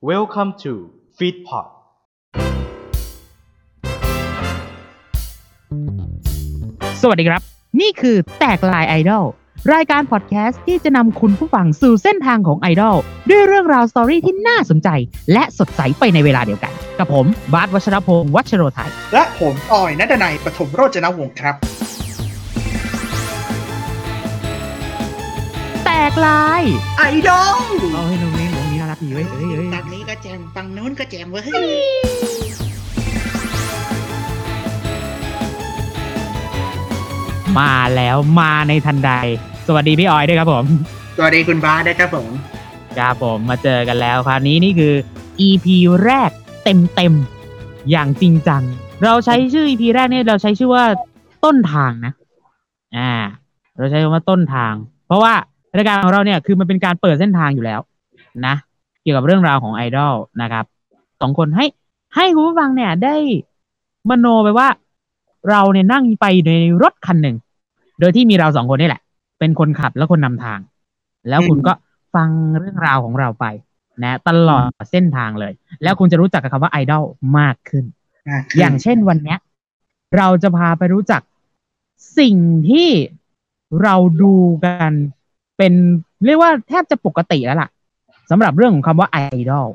Welcome to Feedpot สวัสดีครับ นี่คือแตกลายไอดอลรายการพอดแคสต์ที่จะนำคุณผู้ฟังสู่เส้นทางของไอดอลด้วยเรื่องราว story ที่น่าสนใจ และสดใสไปในเวลาเดียวกัน กับผม บาสวัชรพงศ์วัชโรไทย และผมออยนัดนัยปฐมโรจนวงศ์ครับ แตกลาย ไอดอล เอ้ยน้องนี้น้องนี้น่า รักดีเว้ยเอ้ยเอ้ยฝั่งนี้ก็แจมฝั่งนู้นก็แจมเว้ยมาแล้วมาในทันใด สวัสดีพี่ออยด้วยครับผม สวัสดีคุณบาสด้วยครับผมครับผมมาเจอกันแล้วคราวนี้นี่คือ EP แรกเต็มเต็มๆอย่างจริงจัง เราใช้ชื่อ EP แรกเนี่ยเราใช้ชื่อว่าต้นทางนะ อ่า เราใช้คำว่าต้นทาง เพราะว่ารายการของเราเนี่ยคือมันเป็นการเปิดเส้นทางอยู่แล้ว นะเกี่ยวกับเรื่องราวของไอดอลนะครับสองคนให้ให้คุณผู้ฟังเนี่ยได้มโนไปว่า เราเนี่ยนั่งไปในรถคันหนึ่ง โดยที่มีเราสองคนนี่แหละ เป็นคนขับและคนนำทาง แล้วคุณก็ฟังเรื่องราวของเราไป นะ ตลอดเส้นทางเลย แล้วคุณจะรู้จักกับคำว่าไอดอลมากขึ้น อย่างเช่นวันเนี้ย เราจะพาไปรู้จักสิ่งที่เราดูกันเป็นเรียกว่าแทบจะปกติแล้วล่ะ สำหรับเรื่องของคำว่าไอดอล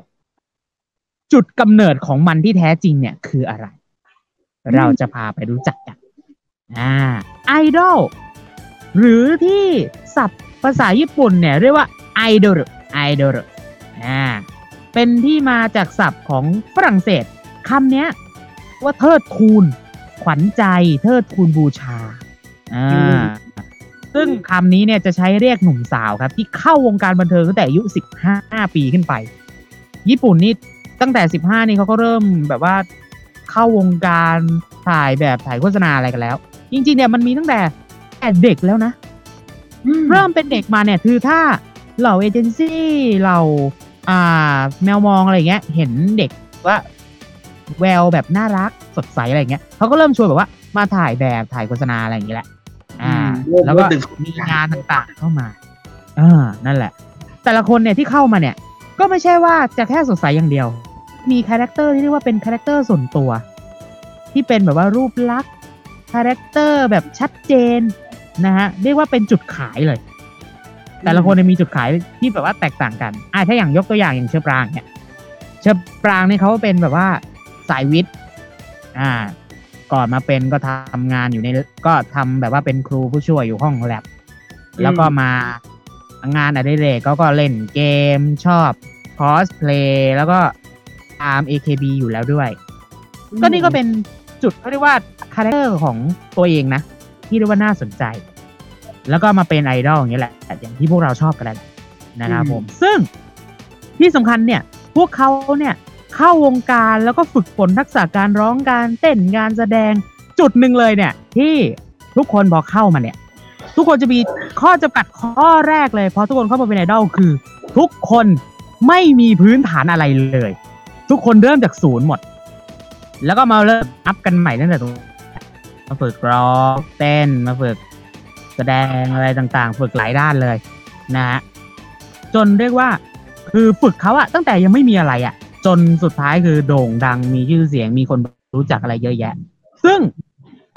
จุดกำเนิดของมันที่แท้จริงเนี่ยคืออะไร เราจะพาไปรู้จักกันอ่าไอดอลหรือที่ศัพท์ภาษาญี่ปุ่นเนี่ยเรียกว่าไอดอลไอดอลอ่าเป็นที่มาจากศัพท์ของฝรั่งเศสคำเนี้ยว่าเทิดทูน ขวัญใจ เทิดทูนบูชาอ่า ซึ่งคำนี้เนี่ยจะใช้เรียกหนุ่มสาวครับ ที่เข้าวงการบันเทิงตั้งแต่อายุ 15 ปีขึ้นไป ญี่ปุ่นนี่ตั้งแต่ 15 นี่เขาก็เริ่มแบบว่าเข้าวงการถ่ายแบบถ่ายโฆษณาอะไรกันแล้ว จริง ๆ เนี่ยมันมีตั้งแต่แต่เด็กแล้วนะ เริ่มเป็นเด็กมาเนี่ยคือถ้าเหล่าเอเจนซี่เหล่าอ่าแมวมองอะไรเงี้ย เห็นเด็กว่าแววแบบน่ารักสดใสอะไรเงี้ยเขาก็เริ่มชวนแบบว่ามาถ่ายแบบถ่ายโฆษณาอะไรอย่างเงี้ยแหละอ่า แล้วก็มีงานต่างๆเข้ามาอ่านั่นแหละ แต่ละคนเนี่ยที่เข้ามาเนี่ย ก็ไม่ใช่ว่าจะแค่สดใสอย่างเดียว มี character ที่เรียกว่าเป็น character ส่วนตัว ที่เป็นแบบว่ารูปลักษณ์ character แบบชัดเจนนะฮะเรียกว่าเป็นจุดขายเลย แต่ละคนเนี่ยมีจุดขายที่แบบว่าแตกต่างกันอ่าถ้าอย่างยกตัวอย่างอย่างเฌอปรางเนี่ยเฌอปรางเนี่ยเขาเป็นแบบว่าสายวิทย์อ่า ก่อนมาเป็นก็ทำงานอยู่ในก็ทำแบบว่าเป็นครูผู้ช่วยอยู่ห้องแล็บแล้วก็มางานอดิเรกเขาก็เล่นเกมชอบคอสเพลย์แล้วก็ตาม AKB อยู่แล้วด้วย ก็นี่ก็เป็นจุดเขาเรียกว่า character ของตัวเองนะ ที่เรียกว่าน่าสนใจ แล้วก็มาเป็นไอดอลอย่างนี้ยแหละ อย่างที่พวกเราชอบกันแหละนะครับผม ซึ่งที่สำคัญเนี่ย พวกเขาเนี่ย เข้าวงการแล้วก็ฝึกฝนทักษะการร้องการเต้นงานแสดงจุดหนึ่งเลยเนี่ย ที่ทุกคนพอเข้ามาเนี่ย ทุกคนจะมีข้อจำกัดข้อแรกเลยพอทุกคนเข้ามาเป็นไอดอลคือ ทุกคนไม่มีพื้นฐานอะไรเลย ทุกคนเริ่มจากศูนย์หมด แล้วก็มาเริ่มอัพกันใหม่ตั้งแต่ตรงมาฝึกร้องเต้นมาฝึกแสดงอะไรต่างๆ ฝึกหลายด้านเลยนะฮะจนเรียกว่าคือฝึกเขาอะตั้งแต่ยังไม่มีอะไรอะ จนสุดท้ายคือโด่งดังมีชื่อเสียงมีคนรู้จักอะไรเยอะแยะ ซึ่ง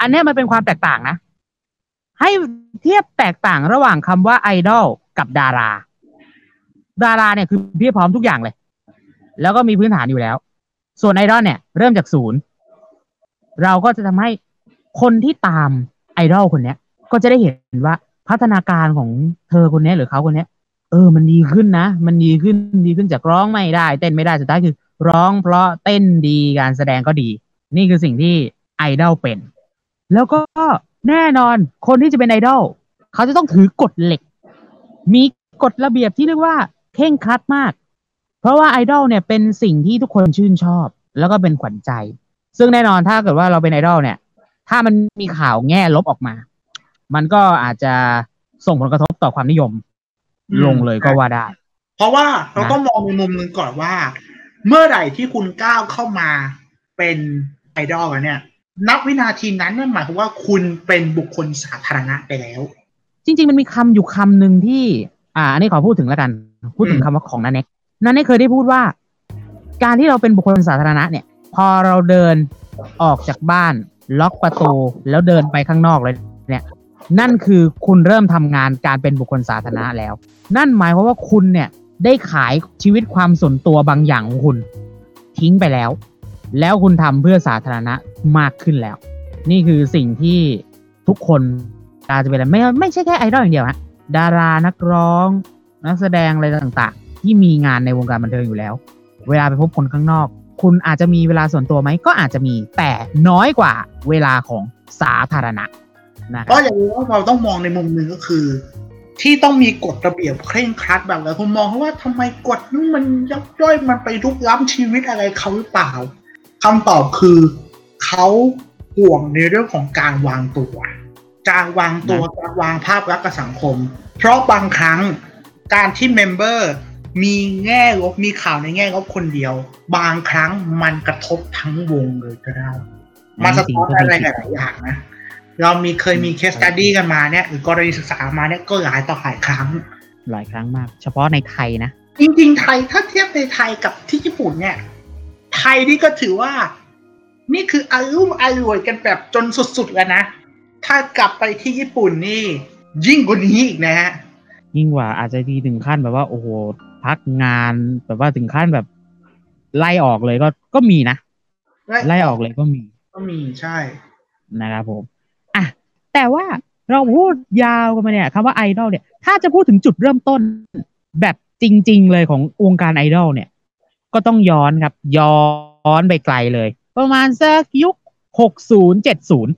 อันนี้มันเป็นความแตกต่างนะ ให้เทียบแตกต่างระหว่างคำว่าไอดอลกับดารา ดาราเนี่ยคือเพียบพร้อมทุกอย่างเลย แล้วก็มีพื้นฐานอยู่แล้ว ส่วนไอดอลเนี่ย เริ่มจากศูนย์ เราก็จะทำให้คนที่ตามไอดอลคนเนี้ย ก็จะได้เห็นว่าพัฒนาการของเธอคนนี้หรือเขาคนนี้ เออ มันดีขึ้นนะ มันดีขึ้นดีขึ้นจากร้องไม่ได้ เต้นไม่ได้สุดท้ายคือ ร้องเพราะเต้นดีการแสดงก็ดี นี่คือสิ่งที่ไอดอลเป็น แล้วก็แน่นอนคนที่จะเป็นไอดอลเขาจะต้องถือกฎเหล็ก มีกฎระเบียบที่เรียกว่าเคร่งครัดมาก เพราะว่าไอดอลเนี่ยเป็นสิ่งที่ทุกคนชื่นชอบ แล้วก็เป็นขวัญใจ ซึ่งแน่นอนถ้าเกิดว่าเราเป็นไอดอลเนี่ย ถ้ามันมีข่าวแง่ลบออกมา มันก็อาจจะส่งผลกระทบต่อความนิยม ลงเลยก็ว่าได้ เพราะว่าเราต้องมองในมุมหนึ่งก่อนว่า เมื่อไหร่ที่คุณก้าวเข้ามาเป็นไอดอลอะเนี่ยนับวินาทีนั้นนั่นหมายความว่าคุณเป็นบุคคลสาธารณะไปแล้ว จริง ๆ มันมีคำอยู่คำหนึ่งที่ อ่าอันนี้ขอพูดถึงแล้วกัน พูดถึงอืมคำว่าของนันเน็กนันเน็กเคยได้พูดว่า การที่เราเป็นบุคคลสาธารณะเนี่ย พอเราเดินออกจากบ้าน ล็อกประตูแล้วเดินไปข้างนอกเลยเนี่ย นั่นคือคุณเริ่มทำงานการเป็นบุคคลสาธารณะแล้ว นั่นหมายความว่าคุณเนี่ยได้ขายชีวิตความส่วนตัวบางอย่างของคุณ ทิ้งไปแล้ว แล้วคุณทำเพื่อสาธารณะมากขึ้นแล้ว นี่คือสิ่งที่ทุกคนอาจจะเป็นอะไรไม่ไม่ใช่แค่ไอดอลอย่างเดียวฮะดารานักร้อง นักแสดงอะไรต่างๆ ที่มีงานในวงการบันเทิงอยู่แล้ว เวลาไปพบคนข้างนอก คุณอาจจะมีเวลาส่วนตัวไหมก็อาจจะมีแต่น้อยกว่าเวลาของสาธารณะ นะคก็รับอย่างนี้ว่าเราต้องมองในมุมหนึ่งก็คือ ที่ต้องมีกฎระเบียบเคร่งครัดแบบไหนคุณมองว่าทำไมกฎนี้มันยับย่อยมันไปลุกล้ำชีวิตอะไรเขาหรือเปล่าคำตอบคือเขาห่วงในเรื่องของการวางตัว การวางตัวการวางภาพลักษณ์กับสังคม เพราะบางครั้งการที่เมมเบอร์มีแง่ลบมีข่าวในแง่ลบคนเดียว บางครั้งมันกระทบทั้งวงเลยก็ได้มันสะท้อนอะไรหลายๆอย่างนะ เรามีเคยมีเคสตัดดี้กันมาเนี่ยหรือกรณีศึกษามาเนี่ยก็หลายต่อหลายครั้ง หลายครั้งมาก เฉพาะในไทยนะ จริง ๆ ไทยถ้าเทียบในไทยกับที่ญี่ปุ่นเนี่ย ไทยนี่ก็ถือว่า นี่คืออารุ่มอร่วยกันแบบจนสุดๆแล้วนะ ถ้ากลับไปที่ญี่ปุ่นนี่ ยิ่งกว่านี้อีกนะฮะยิ่งกว่าอาจจะดีถึงขั้นแบบว่า โอ้โหพักงานแบบว่าถึงขั้นแบบ ไล่ออกเลยก็ก็มีนะไล่ออกเลยก็มี ก็มีใช่นะครับผมอะ แต่ว่าเราพูดยาวกันมาเนี่ยคำว่าไอดอลเนี่ย ถ้าจะพูดถึงจุดเริ่มต้นแบบจริง ๆ เลยของวงการไอดอลเนี่ย ก็ต้องย้อนครับ ย้อนไปไกลเลย ประมาณสักยุคหกศูนย์เจ็ดศูนย์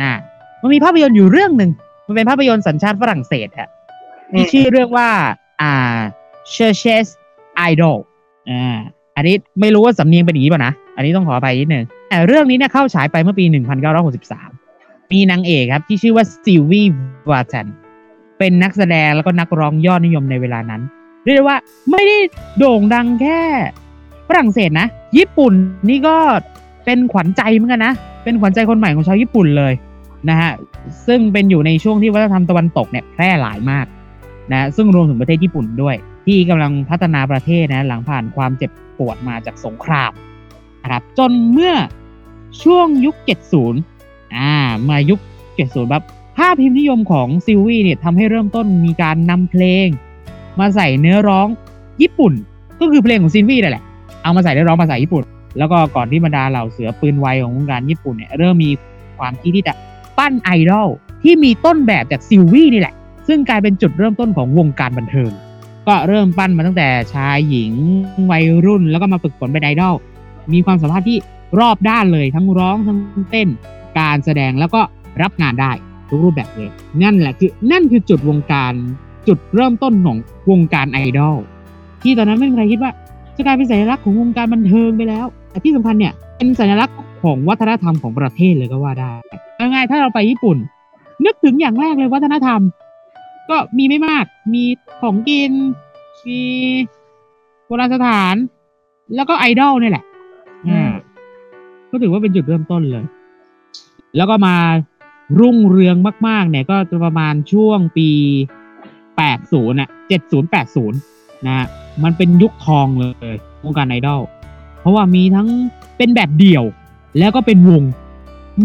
อ่า มันมีภาพยนตร์อยู่เรื่องหนึ่ง มันเป็นภาพยนตร์สัญชาติฝรั่งเศสฮะที่ชื่อเรื่องว่า อ่า Churches Idol อ่า อันนี้ไม่รู้ว่าสำเนียงเป็นอย่างนี้ป่ะนะ อันนี้ต้องขออภัยนิดนึงแต่เรื่องนี้เนี่ยเข้าฉายไปเมื่อปี 1963 มีนางเอกครับ ที่ชื่อว่าซิลวีวาตันเป็นนักแสดงแล้วก็นักร้องยอดนิยมในเวลานั้น เรียกได้ว่าไม่ได้โด่งดังแค่ฝรั่งเศสนะ ญี่ปุ่นนี่ก็เป็นขวัญใจเหมือนกันนะ เป็นขวัญใจคนใหม่ของชาวญี่ปุ่นเลยนะฮะซึ่งเป็นอยู่ในช่วงที่วัฒนธรรมตะวันตกเนี่ยแพร่หลายมากนะซึ่งรวมถึงประเทศญี่ปุ่นด้วย ที่กำลังพัฒนาประเทศนะหลังผ่านความเจ็บปวดมาจากสงครามนะครับจนเมื่อช่วงยุค 70 อ่ามายุค 70แบบภาพพิมพ์นิยมของซิลวี่เนี่ยทำให้เริ่มต้นมีการนำเพลง มาใส่เนื้อร้องญี่ปุ่น ก็คือเพลงของซิลวี่นั่นแหละ เอามาใส่เนื้อร้องภาษาญี่ปุ่น แล้วก็ก่อนที่บรรดาเหล่าเสือปืนไวของวงการญี่ปุ่นเนี่ยเริ่มมีความคิดที่จะปั้นไอดอลที่มีต้นแบบจากซิลวี่นี่แหละ ซึ่งกลายเป็นจุดเริ่มต้นของวงการบันเทิง ก็เริ่มปั้นมาตั้งแต่ชายหญิงวัยรุ่น แล้วก็มาฝึกฝนเป็นไอดอลมีความสามารถที่รอบด้านเลยทั้งร้องทั้งเต้น การแสดงแล้วก็รับงานได้ทุกรูปแบบเลย นั่นแหละคือนั่นคือจุดวงการจุดเริ่มต้นของวงการไอดอลที่ตอนนั้นไม่มีใครคิดว่าจะกลายเป็นสัญลักษณ์ของวงการบันเทิงไปแล้วแต่ที่สำคัญเนี่ยเป็นสัญลักษณ์ของวัฒนธรรมของประเทศเลยก็ว่าได้ง่ายๆถ้าเราไปญี่ปุ่น นึกถึงอย่างแรกเลยวัฒนธรรม ก็มีไม่มากมีของกินมีโบราณสถาน แล้วก็ไอดอลเนี่ยแหละอืมก็ถือว่าเป็นจุดเริ่มต้นเลย แล้วก็มารุ่งเรืองมาก ๆ เนี่ยก็จะประมาณช่วงปี 80 น่ะ 70 80 นะฮะมันเป็นยุคทองเลยวงการไอดอล เพราะว่ามีทั้งเป็นแบบเดี่ยว แล้วก็เป็นวง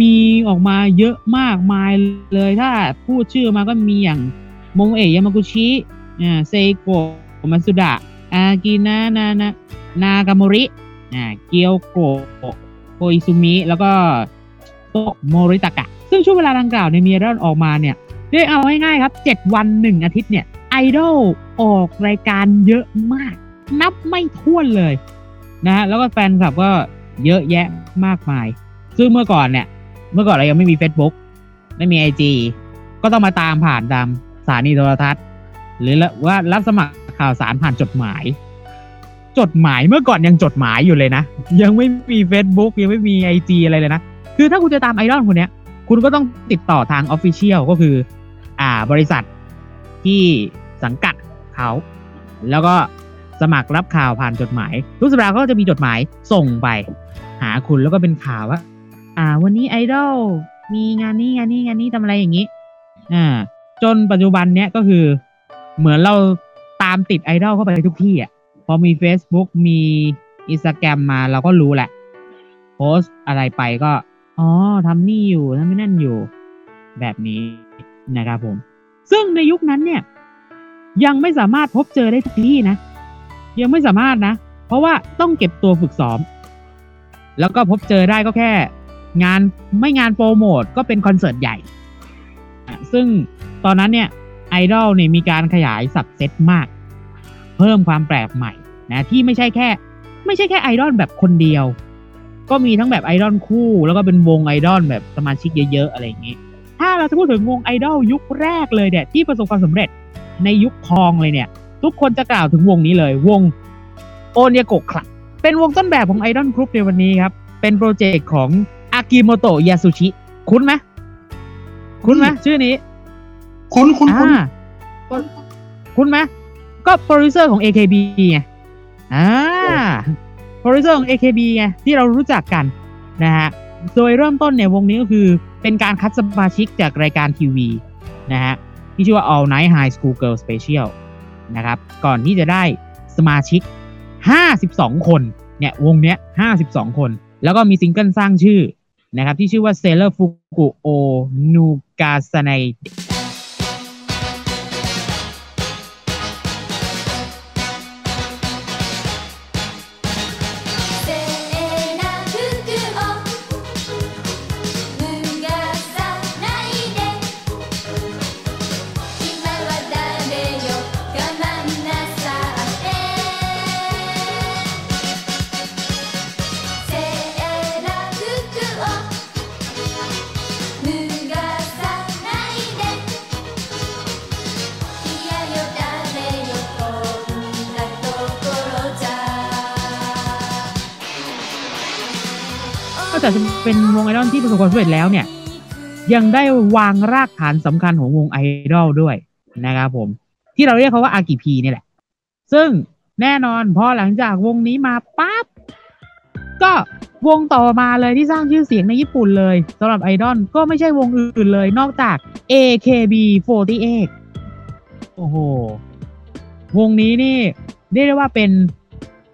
มีออกมาเยอะมากมายเลยถ้าพูดชื่อมาก็มีอย่างมงเอะยามากุชิอ่าเซโกะมัตสุดะ อากินะนานะนากามริอ่าเกียวโกะโคอิซุมิ แล้วก็ โตโมริตากะ ซึ่งช่วงเวลาดังกล่าวเนียมีไอดอลออกมาเนี่ยเรียกเอาง่ายๆครับ 7 วัน 1 อาทิตย์เนี่ยไอดอลออกรายการเยอะมาก นับไม่ถ้วนเลยนะฮะแล้วก็แฟนคลับก็เยอะแยะมากมาย ซึ่งเมื่อก่อนเนี่ย เมื่อก่อนเรายังไม่มี Facebook ไม่มีไอจก็ต้องมาตามผ่านตามสถานีโทรทัศน์ หรือว่ารับสมัครข่าวสารผ่านจดหมาย จดหมายเมื่อก่อนยังจดหมายอยู่เลยนะ ยังไม่มี Facebook ยังไม่มีไอจอะไรเลยนะ คือถ้าคุณจะตามไอดอลคนเนี้ย คุณก็ต้องติดต่อทางออฟฟิเชียลก็คือ อ่าบริษัทที่สังกัดเขา แล้วก็สมัครรับข่าวผ่านจดหมาย ทุกสัปดาห์ก็จะมีจดหมายส่งไป หาคุณแล้วก็เป็นข่าวว่า อ่า วันนี้ไอดอลมีงานนี้งานนี้งานนี้ทำอะไรอย่างนี้ อ่า จนปัจจุบันเนี้ยก็คือ เหมือนเราตามติดไอดอลเข้าไปทุกที่อะ พอมี Facebook มีอินสตาแกรมมาเราก็รู้แหละ โพสอะไรไปก็ อ๋อทำนี่อยู่ทำไม่นั่นอยู่ แบบนี้นะครับผม ซึ่งในยุคนั้นเนี่ย ยังไม่สามารถพบเจอได้ทุกที่นะ ยังไม่สามารถนะ เพราะว่าต้องเก็บตัวฝึกซ้อม แล้วก็พบเจอได้ก็แค่ งานไม่งานโปรโมทก็เป็นคอนเสิร์ตใหญ่ ซึ่งตอนนั้นเนี่ยไอดอลเนี่ยมีการขยาย subset มาก เพิ่มความแปลกใหม่นะที่ไม่ใช่แค่ ไม่ใช่แค่ไอดอลแบบคนเดียว ก็มีทั้งแบบไอดอลคู่แล้วก็เป็นวงไอดอลแบบสมาชิกเยอะๆอะไรอย่างนี้ ถ้าเราจะพูดถึงวงไอดอลยุคแรกเลยเนี่ยที่ประสบความสำเร็จในยุคทองเลยเนี่ย ทุกคนจะกล่าวถึงวงนี้เลย วงโอเนียงโกะคลับเป็นวงต้นแบบของ idol group ในวันนี้ครับ เป็นโปรเจกต์ของอากิโมโตะยาสุชิ คุ้นไหมคุ้นไหมชื่อนี้ คุณคุณคุณอ่าคุ้นไหมก็โปรดิวเซอร์ของ AKB ไงอ่า โปรดิวเซอร์ของ AKB ไงที่เรารู้จักกันนะฮะโดยเริ่มต้นเนี่ยวงนี้ก็คือเป็นการคัดสมาชิกจากรายการทีวีนะฮะที่ชื่อว่า All Night High School Girl Special นะครับก่อนที่จะได้สมาชิก 52 คนเนี่ยวงเนี้ย 52 คน แล้วก็มีซิงเกิลสร้างชื่อนะครับที่ชื่อว่า Sailor Fuku o Nugasanai เป็นวงไอดอลที่ประสบความสำเร็จแล้วเนี่ย ยังได้วางรากฐานสำคัญของวงไอดอลด้วยนะครับผม ที่เราเรียกเขาว่าอากิพีนี่แหละ ซึ่งแน่นอนพอหลังจากวงนี้มาปั๊บก็วงต่อมาเลยที่สร้างชื่อเสียงในญี่ปุ่นเลยสำหรับไอดอลก็ไม่ใช่วงอื่นเลยนอกจาก AKB48 โอ้โห วงนี้นี่เรียกได้ว่าเป็น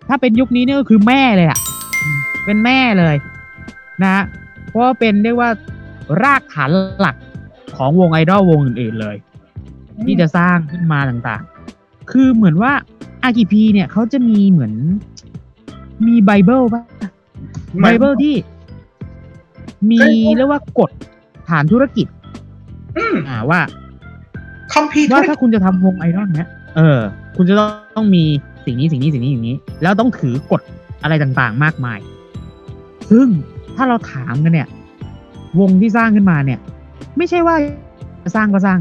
ถ้าเป็นยุคนี้นี่ก็คือแม่เลยล่ะ เป็นแม่เลย นะฮะเพราะว่าเป็นเรียกว่ารากฐานหลักของวงไอดอลวงอื่น ๆเลย ที่จะสร้างขึ้นมาต่างๆ คือเหมือนว่าอากิพีเนี่ยเขาจะมีเหมือนมีไบเบิลป่ะไบเบิลที่ มีเรียกว่ากฎฐานธุรกิจอืมอ่าว่าคอมพิวเตอว่าร์ถ้าคุณจะทำวงไอดอลเนี้ยเออ คุณจะต้องมีสิ่งนี้สิ่งนี้สิ่งนี้อย่างนี้ แล้วต้องถือกฎอะไรต่างๆ มากมาย ซึ่ง ถ้าเราถามกันเนี่ย วงที่สร้างขึ้นมาเนี่ย ไม่ใช่ว่าสร้างก็สร้าง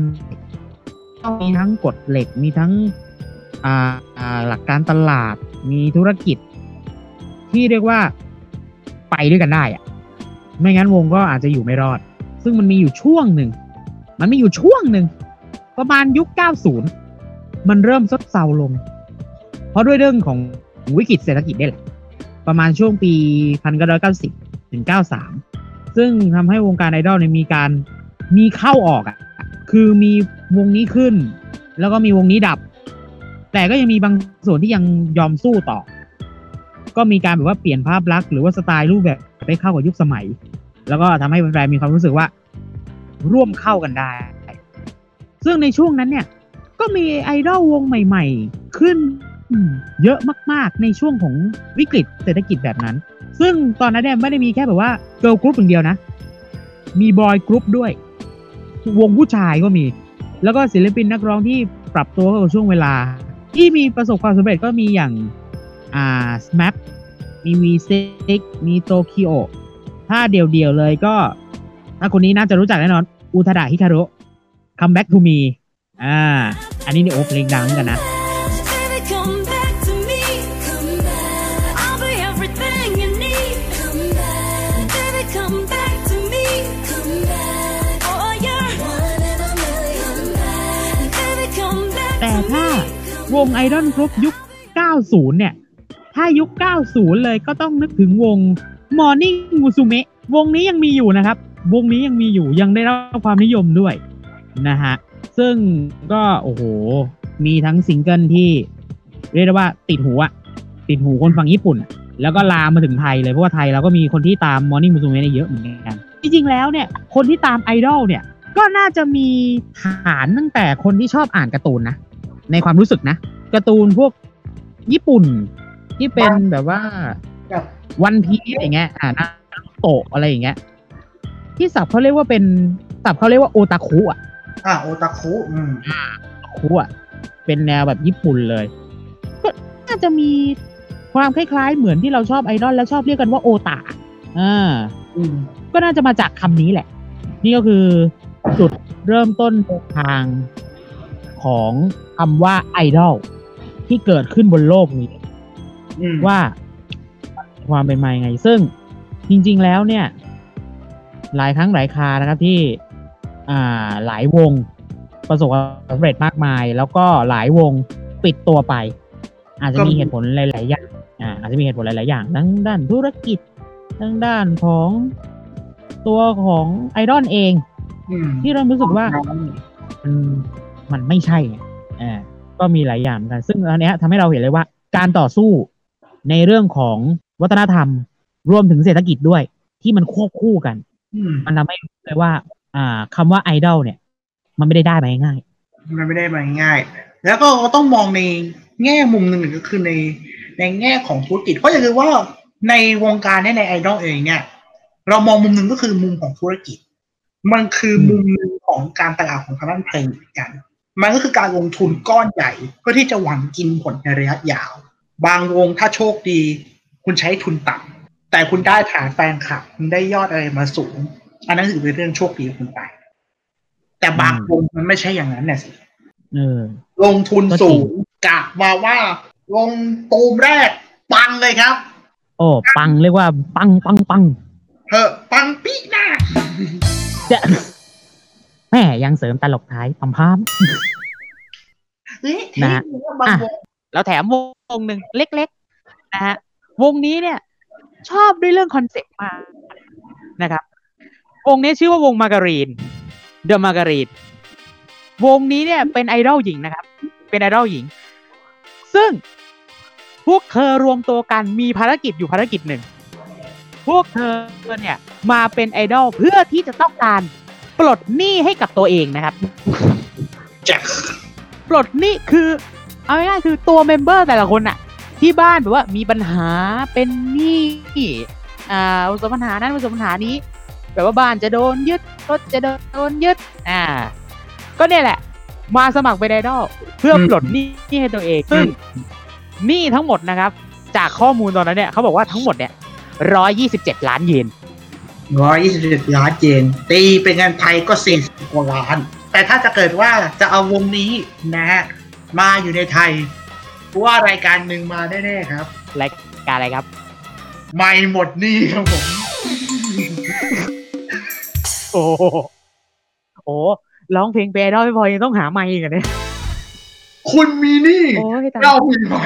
ต้องมีทั้งกฎเหล็กมีทั้งหลักการตลาดมีธุรกิจ ที่เรียกว่าไปด้วยกันได้อะไม่งั้นวงก็อาจจะอยู่ไม่รอด ซึ่งมันมีอยู่ช่วงหนึ่ง มันมีอยู่ช่วงหนึ่ง ประมาณยุค 90 มันเริ่มซบเซาลง เพราะด้วยเรื่องของวิกฤตเศรษฐกิจได้แหละ ประมาณช่วงปี 1990 ถึง 93 ซึ่งทำให้วงการไอดอลเนี่ยมีการมีเข้าออกอะ่ะ คือมีวงนี้ขึ้น แล้วก็มีวงนี้ดับ แต่ก็ยังมีบางส่วนที่ยังยอมสู้ต่อ ก็มีการแบบว่าเปลี่ยนภาพลักษณ์หรือว่าสไตล์รูปแบบไปเข้ากับยุคสมัย แล้วก็ทำให้แฟนๆมีความรู้สึกว่า ร่วมเข้ากันได้ ซึ่งในช่วงนั้นเนี่ย ก็มีไอดอลวงใหม่ ๆ ขึ้นเยอะมาก ๆ ในช่วงของวิกฤตเศรษฐกิจแบบนั้น ซึ่งตอนนั้นเนี่ยไม่ได้มีแค่แบบว่า girl group อย่างเดียวนะ มี boy group ด้วย วงผู้ชายก็มี แล้วก็ศิลปินนักร้องที่ปรับตัวเข้ากับช่วงเวลา ที่มีประสบความสำเร็จก็มีอย่างอ่า SMAP มี V6 มีโตเกียวถ้าเดี่ยวๆเลยก็ ถ้าคนนี้น่าจะรู้จักแน่นอนอุทาดะฮิคารุ Come Back to Me อ่า อันนี้นี่โอ้เพลงดังกันนะ วง idol group ยุค 90 เนี่ย ถ้ายุค 90 เลยก็ต้องนึกถึงวง Morning Musume วงนี้ยังมีอยู่นะครับ วงนี้ยังมีอยู่ยังได้รับความนิยมด้วยนะฮะ ซึ่งก็โอ้โห มีทั้งซิงเกิลที่เรียกได้ว่าติดหูอะติดหูคนฝั่งญี่ปุ่น แล้วก็ลามมาถึงไทยเลย เพราะว่าไทยเราก็มีคนที่ตาม Morning Musume เยอะเหมือนกัน จริงๆแล้วเนี่ย คนที่ตามไอดอลเนี่ยก็น่าจะมีฐานตั้งแต่คนที่ชอบอ่านการ์ตูนนะ ในความรู้สึกนะการ์ตูนพวกญี่ปุ่นที่เป็นแบบว่าแบบวันพีซอย่างเงี้ย อ่านารูโตะอะไรอย่างเงี้ย ที่ศัพท์เขาเรียกว่าเป็นศัพท์เขาเรียกว่าโอตาคุอะอ่าโอตาคุอืมคุอะเป็นแนวแบบญี่ปุ่นเลย ก็น่าจะมีความคล้ายๆ เหมือนที่เราชอบไอดอลแล้วชอบเรียกกันว่าโอตาอ่าอืมก็น่าจะมาจากคำนี้แหละ นี่ก็คือจุดเริ่มต้นทาง ของคำว่าไอดอลที่เกิดขึ้นบนโลกนี้อืมว่าความเป็นมายังไง ซึ่งจริง ๆ แล้วเนี่ย หลายครั้งหลายครานะครับที่อ่าหลายวงประสบความสำเร็จมากมาย แล้วก็หลายวงปิดตัวไป อาจจะมีเหตุผลหลาย ๆ อย่างอ่าอาจจะมีเหตุผลหลาย ๆ อย่างทั้งด้านธุรกิจทั้งด้านของตัวของไอดอลเองอืมที่เรารู้สึกว่า มันมันไม่ใช่ไงอ่าก็มีหลายอย่างเหมือนกัน ซึ่งอันเนี้ยทำให้เราเห็นเลยว่า การต่อสู้ในเรื่องของวัฒนธรรม รวมถึงเศรษฐกิจด้วย ที่มันควบคู่กันอืมมันทำให้รู้เลยว่า อ่าคำว่าไอดอลเนี่ย มันไม่ได้ได้มาง่ายมันไม่ได้มาง่ายๆแล้วก็ต้องมองในแง่มุมหนึ่งก็คือในในแง่ของธุรกิจเพราะอย่าลืมว่าในวงการเนี่ยในไอดอลเองเนี่ย เรามองมุมหนึ่งก็คือมุมของธุรกิจ มันคือมุมหนึ่งของการตลาดของทางด้านเพลงเหมือนกัน มันก็คือการลงทุนก้อนใหญ่เพื่อที่จะหวังกินผลในระยะยาว บางวงถ้าโชคดี คุณใช้ทุนต่ำแต่คุณได้ฐานแฟนคลับคุณได้ยอดอะไรมาสูง อันนั้นถือเป็นเรื่องโชคดีของคุณไป แต่บางวงมันไม่ใช่อย่างนั้นเนี่ยสิๆเออลงทุนสูงกะมาว่าลงตูมแรกปังเลยครับ โอ้ปังเรียกว่า ปังปังปังเถอะปังปีหน้าจะ แม่ยังเสริมตลกท้ายพัมพามเฮ้ยนะฮะเท่บางวงแล้วแถมวงหนึ่งเล็กๆนะฮะวงนี้เนี่ย ชอบด้วยเรื่อง concept มากนะครับ วงนี้ชื่อว่าวงมาการีนเดอะมาการีนวงนี้เนี่ยเป็นไอดอลหญิงนะครับ เป็นไอดอลหญิง ซึ่งพวกเธอรวมตัวกันมีภารกิจอยู่ภารกิจหนึ่ง พวกเธอเนี่ยมาเป็นไอดอลเพื่อที่จะต้องการ ปลดหนี้ให้กับตัวเองนะครับแจ็คปลดหนี้คือ เอาง่ายๆคือตัว member แต่ละคนอะที่บ้านแบบว่ามีปัญหาเป็นหนี้อ่าประสบปัญหานั้นประสบปัญหานี้ แบบว่าบ้านจะโดนยึดรถจะโดนยึดอ่า ก็เนี่ยแหละ มาสมัครเป็นไอดอลเพื่อปลดหนี้ให้ตัวเองซึ่งหนี้ทั้งหมดนะครับ จากข้อมูลตอนนั้นเนี่ยเขาบอกว่าทั้งหมดเนี่ยร้อยยี่สิบเจ็ดล้านเยน ร้อยยี่สิบเจ็ดล้านเยนตีเป็นเงินไทยก็สี่สิบกว่าล้าน แต่ถ้าจะเกิดว่าจะเอาวงนี้นะฮะมาอยู่ในไทยว่ารายการหนึ่งมาแน่ๆครับ รายการอะไรครับ ไม่หมดหนี้ครับผม โอ้โหโอ้ร้องเพลงเปย์ได้ไม่พอยังต้องหาไมค์อีกันเนี่ย คุณมีหนี้โอ้ยตาย เรามีใหม่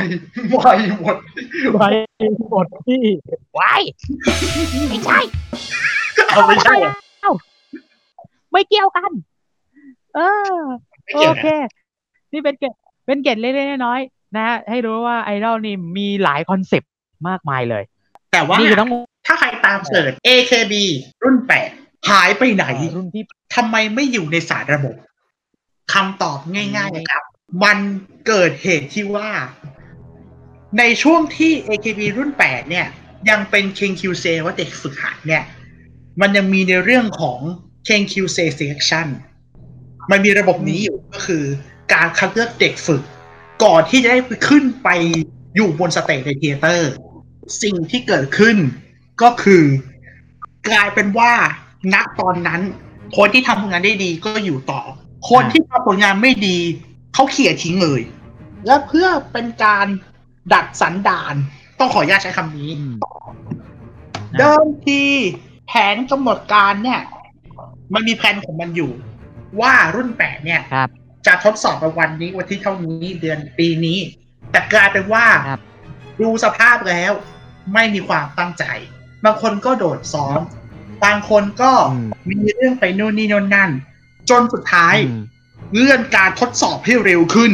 ไม่หมดไว้หมดที่ ไว้ ไม่ใช่ เอาไม่ใช่เหรอเอ้าไม่เกี่ยวกัน เออไม่โอเกี่ยวนะ เค นี่เป็นเกร็ดเป็นเกร็ดเล็กๆน้อยๆนะฮะให้รู้ว่าไอดอลนี่มีหลาย concept มากมายเลย แต่ว่านี่คือทั้งหมดถ้าใครตาม search AKB รุ่นแปดหายไปไหน รุ่นที่ ทำไมไม่อยู่ในสารระบบคำตอบง่ายๆนะครับ มันเกิดเหตุที่ว่า ในช่วงที่ AKB รุ่น 8 เนี่ย ยังเป็น KQC ว่าเด็กฝึกหัดเนี่ย มันยังมีในเรื่องของ KQC selection มันมีระบบนี้อยู่ก็คือ การคัดเลือกเด็กฝึก ก่อนที่จะได้ขึ้นไปอยู่บน stage ใน theater สิ่งที่เกิดขึ้นก็คือกลายเป็นว่าณตอนนั้น คนที่ทำผลงานได้ดีก็อยู่ต่อ คนที่ทำผลงานไม่ดี เขาเขี่ยทิ้งเลย และเพื่อเป็นการดัดสันดาน ต้องขออนุญาตใช้คำนี้อืมเดิมที แผนกำหนดการเนี่ย มันมีแผนของมันอยู่ ว่ารุ่นแปดเนี่ยครับ จะทดสอบในวันนี้วันที่เท่านี้เดือนปีนี้ แต่กลายเป็นว่าครับ ดูสภาพแล้ว ไม่มีความตั้งใจ บางคนก็โดดซ้อม บางคนก็อืม มีเรื่องไปนู่นนี่โน่นนั่น จนสุดท้าย อืมเลื่อนการทดสอบให้เร็วขึ้น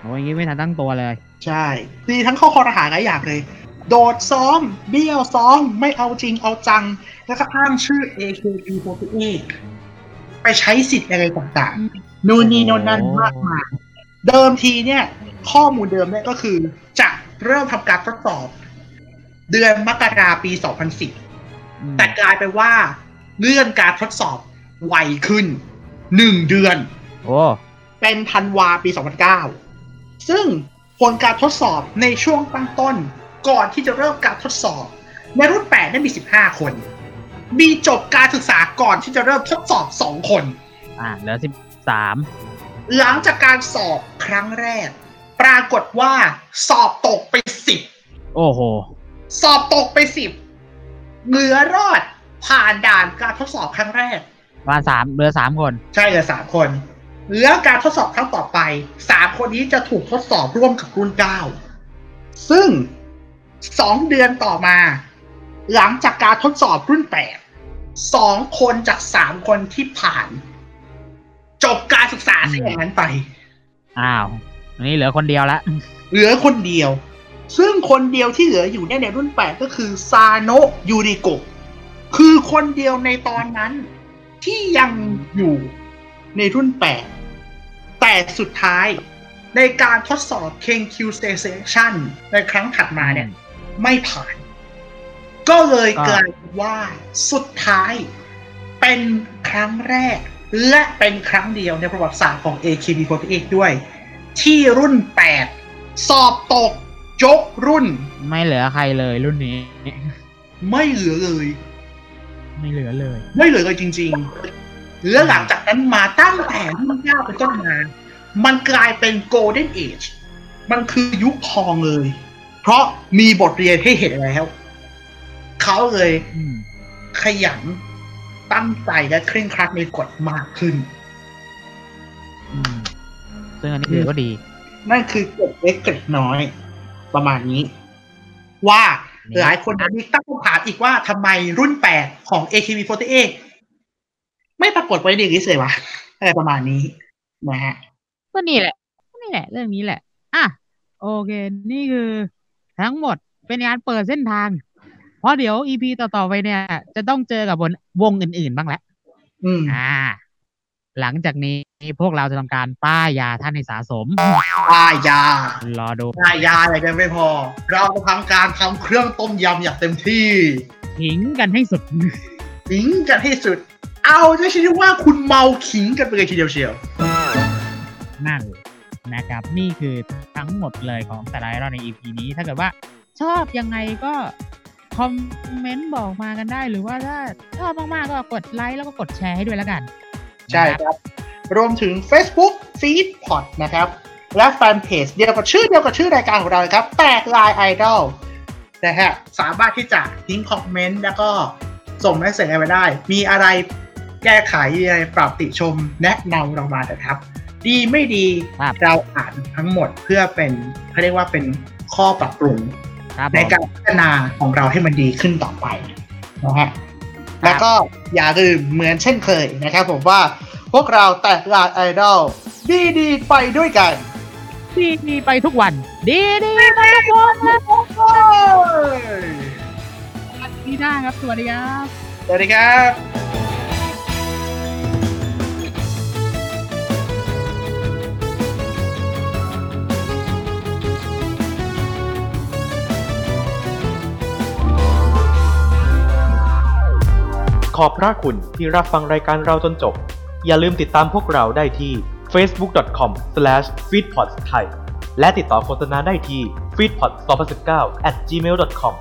โอ้ยอยางงี้ไม่ทันตั้งตัวเลย ใช่มีทั้งข้อคอรหาหลายอย่างเลย โดดซ้อม เบี้ยวซ้อม ไม่เอาจริงเอาจัง แล้วก็อ้างชื่อ AKB48 ไปใช้สิทธิ์อะไรต่างๆ นู่นนี่โน่นนั่นมากมายเดิมทีเนี่ย ข้อมูลเดิมเนี่ยก็คือ จะเริ่มทำการทดสอบ เดือนมกราปี 2010อืมแต่กลายไปนว่า เลื่อนการทดสอบไวขึ้นหนึ่งเดือน โอ้เป็นเป็นธันวาปี 2009 ซึ่งผลการทดสอบในช่วงตั้งต้น ก่อนที่จะเริ่มการทดสอบในรุ่น8ได้มี15คน มีจบการศึกษาก่อนที่จะเริ่มทดสอบ2คน อ่าเหลือสิบสามหลังจากการสอบครั้งแรก ปรากฏว่าสอบตกไปโอ้โห10สอบตกไป10เหลือรอดผ่านด่านการทดสอบครั้งแรกมาสามเหลือสามคน ใช่เหลือสามคนแล้วการทดสอบครั้งต่อไปสามคนนี้จะถูกทดสอบร่วมกับรุ่นเก้าซึ่ง สองเดือนต่อมา หลังจากการทดสอบรุ่นแปดสองคนจากสามคนที่ผ่าน จบการศึกษาเสียอย่างนั้นไป อ้าวอันนี้เหลือคนเดียวละเหลือคนเดียว ซึ่งคนเดียวที่เหลืออยู่เนี่ยในรุ่นแปดก็คือซาโนะยูริโกะคือคนเดียวในตอนนั้น ที่ยังอยู่ในรุ่นแปดแต่สุดท้ายในการทดสอบ KenQ Station ในครั้งถัดมาเนี่ย ไม่ผ่าน ก็เลยก็กลายเป็นว่าสุดท้ายเป็นครั้งแรก และเป็นครั้งเดียวในประวัติศาสตร์ของ AKB48 ด้วย ที่รุ่น 8 สอบตกยกรุ่น ไม่เหลือใครเลยรุ่นนี้ ไม่เหลือเลย ไม่เหลือเลย ไม่เหลือเลยจริง ๆ และหลังจากนั้นมาตั้งแต่รุ่นเก้าเป็นต้นมา มันกลายเป็น Golden Age มันคือยุคทองเลย เพราะมีบทเรียนให้เห็นแล้ว เขาเลยอืมขยันตั้งใจและเคร่งครัดในกฎมากขึ้นอืมซึ่งอันนี้คือก็ดี นั่นคือกฎเล็กกฎน้อย ประมาณนี้ ว่านี่หลายคนมีตั้งคำถามอีกว่าทำไมรุ่นแปดของ AKB48 ไม่ปรากฏไว้ในลิสต์เลยวะอะไรประมาณนี้นะฮะก็นี่แหละก็นี่แหละ เรื่องนี้แหละ อะ โอเค นี่คือ ทั้งหมดเป็นการเปิดเส้นทาง เพราะเดี๋ยวอีพีต่อ ๆ ไปเนี่ย จะต้องเจอกับบนวงอื่น ๆ บ้างแล้วอืมอ่า หลังจากนี้พวกเราจะทำการป้ายยาท่านให้สะสมปายา รอดูปายาอะไรกันไม่พอ เราจะทำการทำเครื่องต้มยำอย่างเต็มที่ทิ้งกันให้สุดขิงกันให้สุด เอาจะชื่อว่าคุณเมาขิงกันไปเลยทีเดียวเชียวนั่น นะครับ นี่คือทั้งหมดเลยของแต่ละไอดอลใน EP นี้ ถ้าเกิดว่าชอบยังไงก็ comment บอกมากันได้ หรือว่าถ้าชอบมาก ๆ ก็กดไลค์แล้วก็กดแชร์ให้ด้วยแล้วกัน ใช่นะครับ รวมถึง Facebook Feed Pod นะครับ และแฟนเพจเดียวกับชื่อเดียวกับชื่อรายการของเรานะครับ แตกลายไอดอลนะฮะสามารถที่จะทิ้ง comment แล้วก็ส่ง message อะไรมาได้ มีอะไรแก้ไขมีอะไรปรับติชมแนะนำเรามาเถอะครับ ดีไม่ดีครับเราอ่านทั้งหมดเพื่อเป็นเขาเรียกว่าเป็นข้อปรับปรุง ครับผมในการพัฒนาของเราให้มันดีขึ้นต่อไปนะฮะแล้วก็อย่าลืมเหมือนเช่นเคยนะครับผมว่าพวกเราแตกลายไอดอลดีๆไปด้วยกันดีดีไปทุกวัน ดีดีไปทุกวันนะดีได้ครับ สวัสดีครับ สวัสดีครับ ขอบพระคุณที่รับฟังรายการเราจนจบ อย่าลืมติดตามพวกเราได้ที่ facebook.com/feedpods thai และติดต่อโฆษณาได้ที่ feedpods2019 at gmail.com